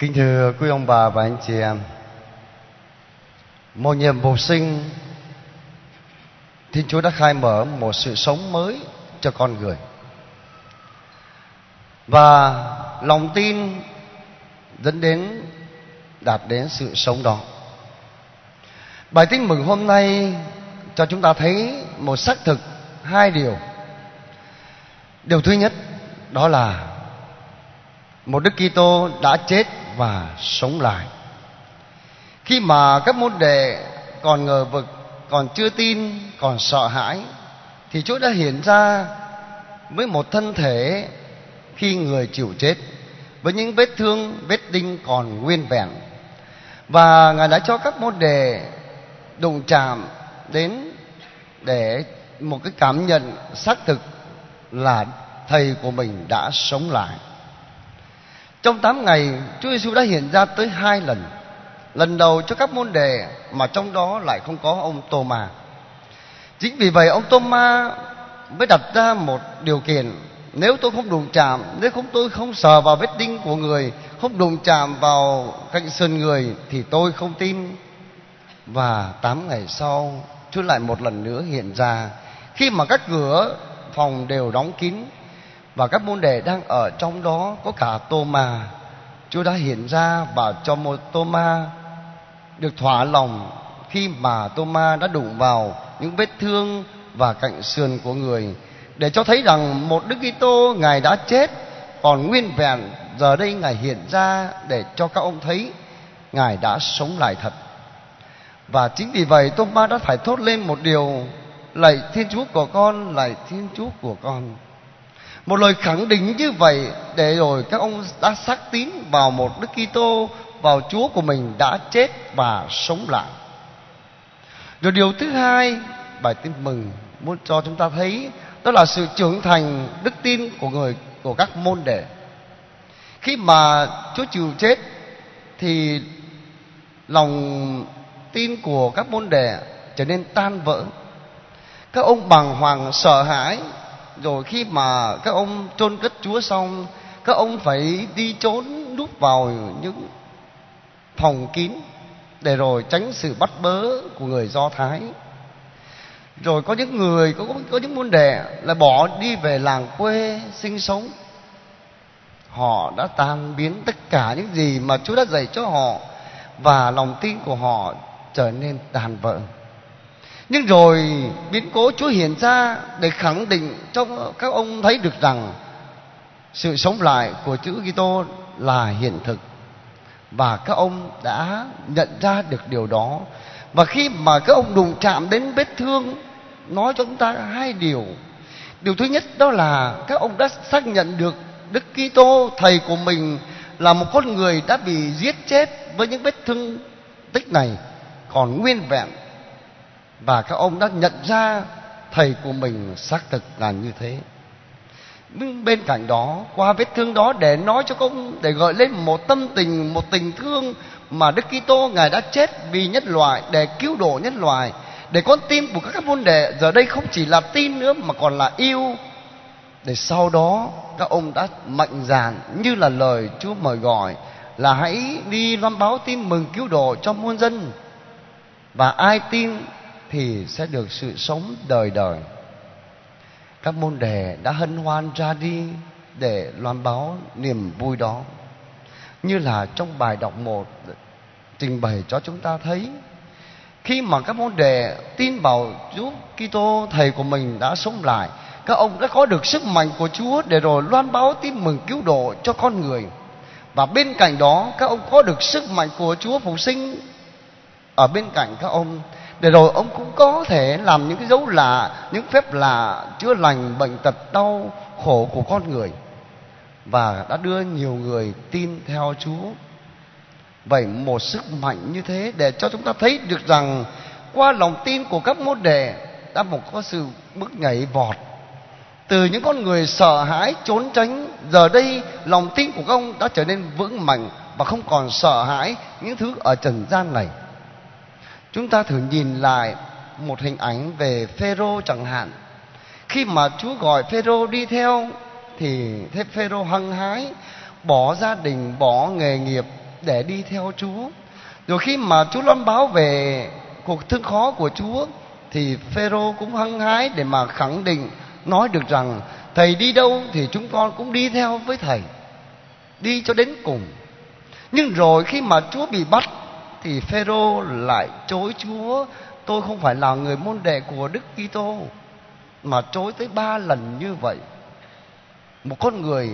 Kính thưa quý ông bà và anh chị em, Một nhiệm vụ sinh, Thiên Chúa đã khai mở một sự sống mới cho con người. Và lòng tin dẫn đến, đạt đến sự sống đó. Bài tin mừng hôm nay cho chúng ta thấy một xác thực hai điều. Điều thứ nhất, đó là một Đức Kitô đã chết và sống lại. Khi mà các môn đệ còn ngờ vực, còn chưa tin, còn sợ hãi thì Chúa đã hiện ra với một thân thể khi người chịu chết với những vết thương, vết đinh còn nguyên vẹn. Và Ngài đã cho các môn đệ đụng chạm đến để một cái cảm nhận xác thực là thầy của mình đã sống lại. Trong 8 ngày, Chúa Giêsu đã hiện ra tới hai lần. Lần đầu cho các môn đề mà trong đó lại không có ông Tô Ma. Chính vì vậy ông Tô Ma mới đặt ra một điều kiện nếu tôi không đụng chạm nếu không tôi không sờ vào vết đinh của người không đụng chạm vào cạnh sườn người thì tôi không tin và tám ngày sau chúa lại một lần nữa hiện ra khi mà các cửa phòng đều đóng kín và các môn đệ đang ở trong đó, có cả tô ma chúa đã hiện ra và cho một tô ma được thỏa lòng khi mà tô ma đã đụng vào những vết thương và cạnh sườn của người, để cho thấy rằng một đức kitô, ngài đã chết. Còn nguyên vẹn giờ đây ngài hiện ra để cho các ông thấy ngài đã sống lại thật. Và chính vì vậy tô ma đã phải thốt lên một điều, lạy thiên chúa của con, lạy thiên chúa của con một lời khẳng định như vậy để rồi các ông đã xác tín vào một Đức Kitô, vào Chúa của mình đã chết và sống lại. Rồi điều thứ hai, bài tin mừng muốn cho chúng ta thấy, đó là sự trưởng thành đức tin của người, của các môn đệ. Khi mà Chúa chịu chết thì lòng tin của các môn đệ trở nên tan vỡ. Các ông bàng hoàng sợ hãi rồi khi mà các ông chôn cất Chúa xong, các ông phải đi trốn núp vào những phòng kín để rồi tránh sự bắt bớ của người Do Thái. Rồi có những người, có có những môn đệ là bỏ đi về làng quê sinh sống. Họ đã tan biến tất cả những gì mà Chúa đã dạy cho họ và lòng tin của họ trở nên tàn vỡ nhưng rồi biến cố Chúa hiện ra để khẳng định cho các ông thấy được rằng sự sống lại của chữ Kitô là hiện thực. Và các ông đã nhận ra được điều đó. Và khi mà các ông đụng chạm đến vết thương, nói cho chúng ta hai điều. Điều thứ nhất đó là các ông đã xác nhận được Đức Kitô, thầy của mình, là một con người đã bị giết chết với những vết thương tích này. Còn nguyên vẹn và các ông đã nhận ra thầy của mình xác thực là như thế. Nhưng bên cạnh đó, qua vết thương đó để nói cho công để gợi lên một tâm tình, một tình thương mà Đức Kitô ngài đã chết vì nhân loại, để cứu độ nhân loại, để con tim của các môn đệ giờ đây không chỉ là tin nữa mà còn là yêu. Để sau đó, các ông đã mạnh dạn như là lời Chúa mời gọi là hãy đi loan báo tin mừng cứu độ cho muôn dân. Và ai tin thì sẽ được sự sống đời đời. Các môn đề đã hân hoan ra đi để loan báo niềm vui đó. Như là trong bài đọc một trình bày cho chúng ta thấy, khi mà các môn đề tin vào Chúa Kitô, thầy của mình đã sống lại, các ông đã có được sức mạnh của Chúa để rồi loan báo tin mừng cứu độ cho con người. Và bên cạnh đó, các ông có được sức mạnh của Chúa phục sinh. Ở bên cạnh các ông để rồi ông cũng có thể làm những cái dấu lạ, những phép lạ chữa lành bệnh tật đau khổ của con người. Và đã đưa nhiều người tin theo Chúa. Vậy một sức mạnh như thế để cho chúng ta thấy được rằng qua lòng tin của các môn đệ đã một có sự bước nhảy vọt. Từ những con người sợ hãi, trốn tránh, giờ đây lòng tin của các ông đã trở nên vững mạnh và không còn sợ hãi những thứ ở trần gian này. Chúng ta thử nhìn lại một hình ảnh về Phêrô chẳng hạn. Khi mà Chúa gọi Phêrô đi theo thì thế Phêrô hăng hái bỏ gia đình, bỏ nghề nghiệp để đi theo Chúa. Rồi khi mà Chúa loan báo về cuộc thương khó của Chúa thì Phêrô cũng hăng hái để mà khẳng định nói được rằng thầy đi đâu thì chúng con cũng đi theo với thầy. Đi cho đến cùng. Nhưng rồi khi mà Chúa bị bắt thì Phêrô lại chối Chúa, tôi không phải là người môn đệ của Đức Kitô mà chối tới ba lần như vậy. Một con người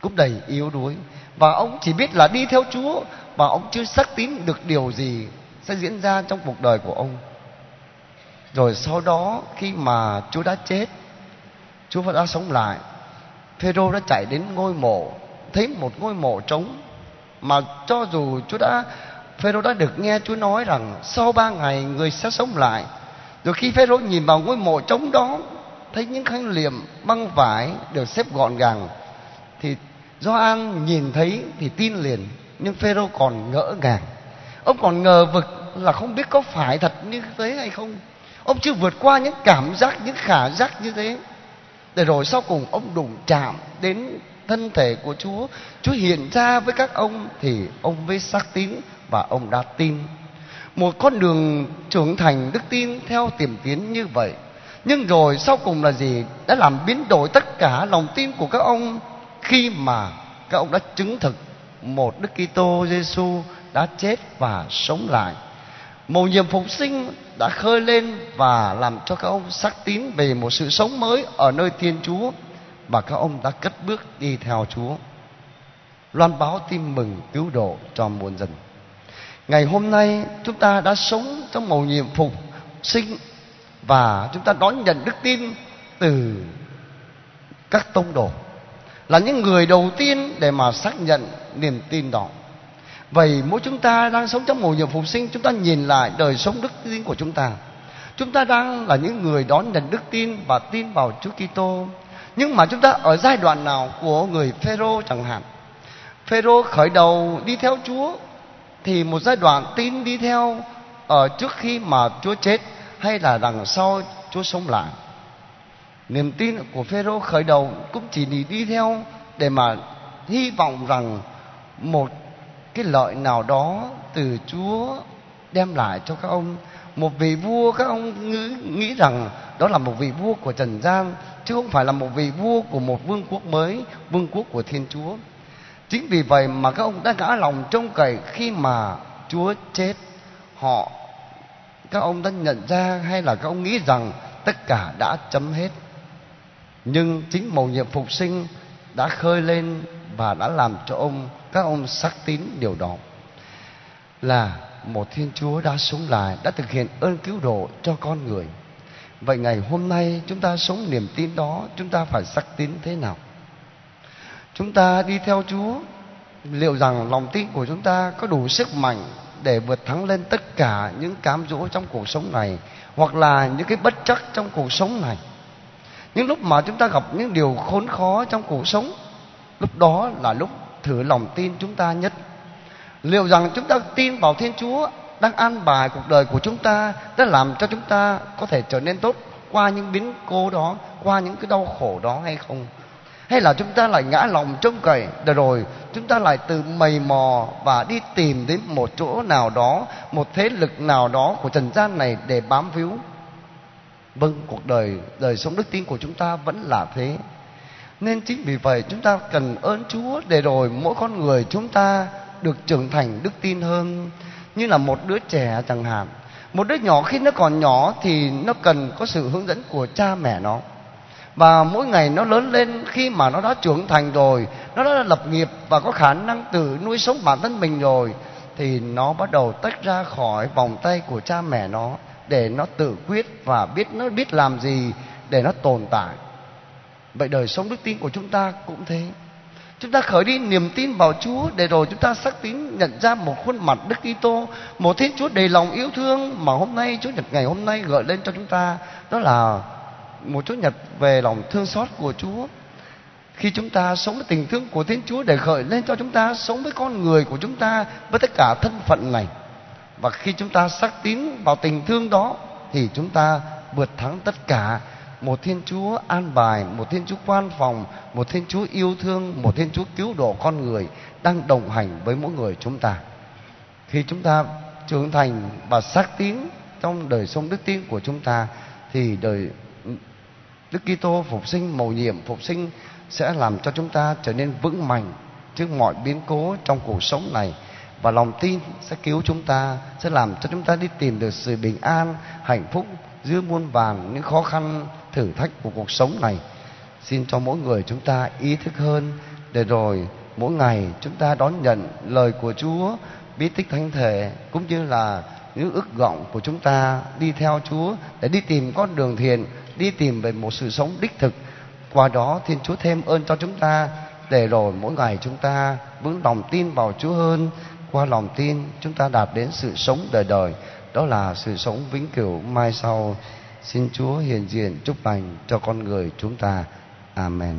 cũng đầy yếu đuối và ông chỉ biết là đi theo Chúa và ông chưa xác tín được điều gì sẽ diễn ra trong cuộc đời của ông. Rồi sau đó khi mà Chúa đã chết, Chúa vẫn đã sống lại. Phêrô đã chạy đến ngôi mộ, thấy một ngôi mộ trống mà cho dù Chúa đã Phêrô đã được nghe Chúa nói rằng sau ba ngày người sẽ sống lại. Rồi khi Phêrô nhìn vào ngôi mộ trống đó, thấy những khăn liệm băng vải được xếp gọn gàng thì Gioan nhìn thấy thì tin liền, nhưng Phêrô còn ngỡ ngàng. Ông còn ngờ vực là không biết có phải thật như thế hay không. Ông chưa vượt qua những cảm giác, những khả giác như thế. Để rồi sau cùng ông đụng chạm đến thân thể của Chúa. Chúa hiện ra với các ông thì ông mới xác tín và ông đã tin. Một con đường trưởng thành đức tin theo tiềm tiến như vậy. Nhưng rồi sau cùng là gì? Đã làm biến đổi tất cả lòng tin của các ông khi mà các ông đã chứng thực một Đức Kitô Giêsu đã chết và sống lại. Mầu nhiệm phục sinh đã khơi lên và làm cho các ông xác tín về một sự sống mới ở nơi Thiên Chúa và các ông đã cất bước đi theo Chúa. Loan báo tin mừng cứu độ cho muôn dân. Ngày hôm nay, chúng ta đã sống trong mầu nhiệm phục sinh và chúng ta đón nhận đức tin từ các tông đồ là những người đầu tiên để mà xác nhận niềm tin đó. Vậy mỗi chúng ta đang sống trong mùa nhiệm phục sinh, Chúng ta nhìn lại đời sống đức tin của chúng ta Chúng ta đang là những người đón nhận đức tin Và tin vào Chúa Kitô nhưng mà chúng ta ở giai đoạn nào Của người Phêrô chẳng hạn? Phêrô khởi đầu đi theo Chúa Thì một giai đoạn tin đi theo Ở trước khi mà Chúa chết Hay là đằng sau Chúa sống lại. Niềm tin của Phêrô khởi đầu Cũng chỉ đi theo Để mà hy vọng rằng một cái lợi nào đó từ Chúa đem lại cho các ông. Một vị vua các ông nghĩ, nghĩ rằng đó là một vị vua của trần gian, chứ không phải là một vị vua của một vương quốc mới, vương quốc của thiên chúa. Chính vì vậy mà các ông đã ngã lòng trông cậy khi mà chúa chết. Họ, các ông đã nhận ra hay là các ông nghĩ rằng tất cả đã chấm hết. Nhưng chính mầu nhiệm phục sinh đã khơi lên và đã làm cho ông, các ông xác tín điều đó. Là một thiên chúa đã sống lại, đã thực hiện ơn cứu độ cho con người vậy ngày hôm nay chúng ta sống niềm tin đó, chúng ta phải sắc tín thế nào? Chúng ta đi theo chúa, liệu rằng lòng tin của chúng ta có đủ sức mạnh để vượt thắng lên tất cả những cám dỗ trong cuộc sống này, hoặc là những cái bất chắc trong cuộc sống này? Những lúc mà chúng ta gặp những điều khốn khó trong cuộc sống, lúc đó là lúc thử lòng tin chúng ta nhất. Liệu rằng chúng ta tin vào thiên chúa đang an bài cuộc đời của chúng ta, đã làm cho chúng ta có thể trở nên tốt qua những biến cố đó, qua những cái đau khổ đó hay không? Hay là chúng ta lại ngã lòng trông cậy, để rồi chúng ta lại từ mầy mò và đi tìm đến một chỗ nào đó, một thế lực nào đó của trần gian này để bám víu? Vâng cuộc đời đời sống đức tin của chúng ta vẫn là thế. Nên chính vì vậy chúng ta cần ơn Chúa để rồi mỗi con người chúng ta được trưởng thành đức tin hơn như là một đứa trẻ chẳng hạn. Một đứa nhỏ khi nó còn nhỏ thì nó cần có sự hướng dẫn của cha mẹ nó. Và mỗi ngày nó lớn lên khi mà nó đã trưởng thành rồi, nó đã lập nghiệp và có khả năng tự nuôi sống bản thân mình rồi, thì nó bắt đầu tách ra khỏi vòng tay của cha mẹ nó để nó tự quyết và biết nó biết làm gì để nó tồn tại. Vậy đời sống đức tin của chúng ta cũng thế chúng ta khởi đi niềm tin vào Chúa để rồi chúng ta xác tín nhận ra một khuôn mặt Đức Kitô, một Thiên Chúa đầy lòng yêu thương mà hôm nay Chúa Nhật ngày hôm nay gợi lên cho chúng ta đó là một Chúa Nhật về lòng thương xót của Chúa. Khi chúng ta sống với tình thương của Thiên Chúa để gợi lên cho chúng ta sống với con người của chúng ta với tất cả thân phận này. Và khi chúng ta xác tín vào tình thương đó thì chúng ta vượt thắng tất cả một thiên chúa an bài, một thiên chúa quan phòng, một thiên chúa yêu thương, một thiên chúa cứu độ con người đang đồng hành với mỗi người chúng ta. Khi chúng ta trưởng thành và xác tín trong đời sống đức tin của chúng ta, thì đời Đức Kitô phục sinh mầu nhiệm, phục sinh sẽ làm cho chúng ta trở nên vững mạnh trước mọi biến cố trong cuộc sống này. Và lòng tin sẽ cứu chúng ta, sẽ làm cho chúng ta đi tìm được sự bình an, hạnh phúc giữa muôn vàn, những khó khăn thử thách của cuộc sống này. Xin cho mỗi người chúng ta ý thức hơn để rồi mỗi ngày chúng ta đón nhận lời của Chúa, bí tích thánh thể cũng như là những ước vọng của chúng ta đi theo Chúa để đi tìm con đường thiền đi tìm về một sự sống đích thực. Qua đó Thiên Chúa thêm ơn cho chúng ta để rồi mỗi ngày chúng ta vững lòng tin vào Chúa hơn. Qua lòng tin, chúng ta đạt đến sự sống đời đời. Đó là sự sống vĩnh cửu mai sau xin Chúa hiện diện chúc lành cho con người chúng ta. Amen.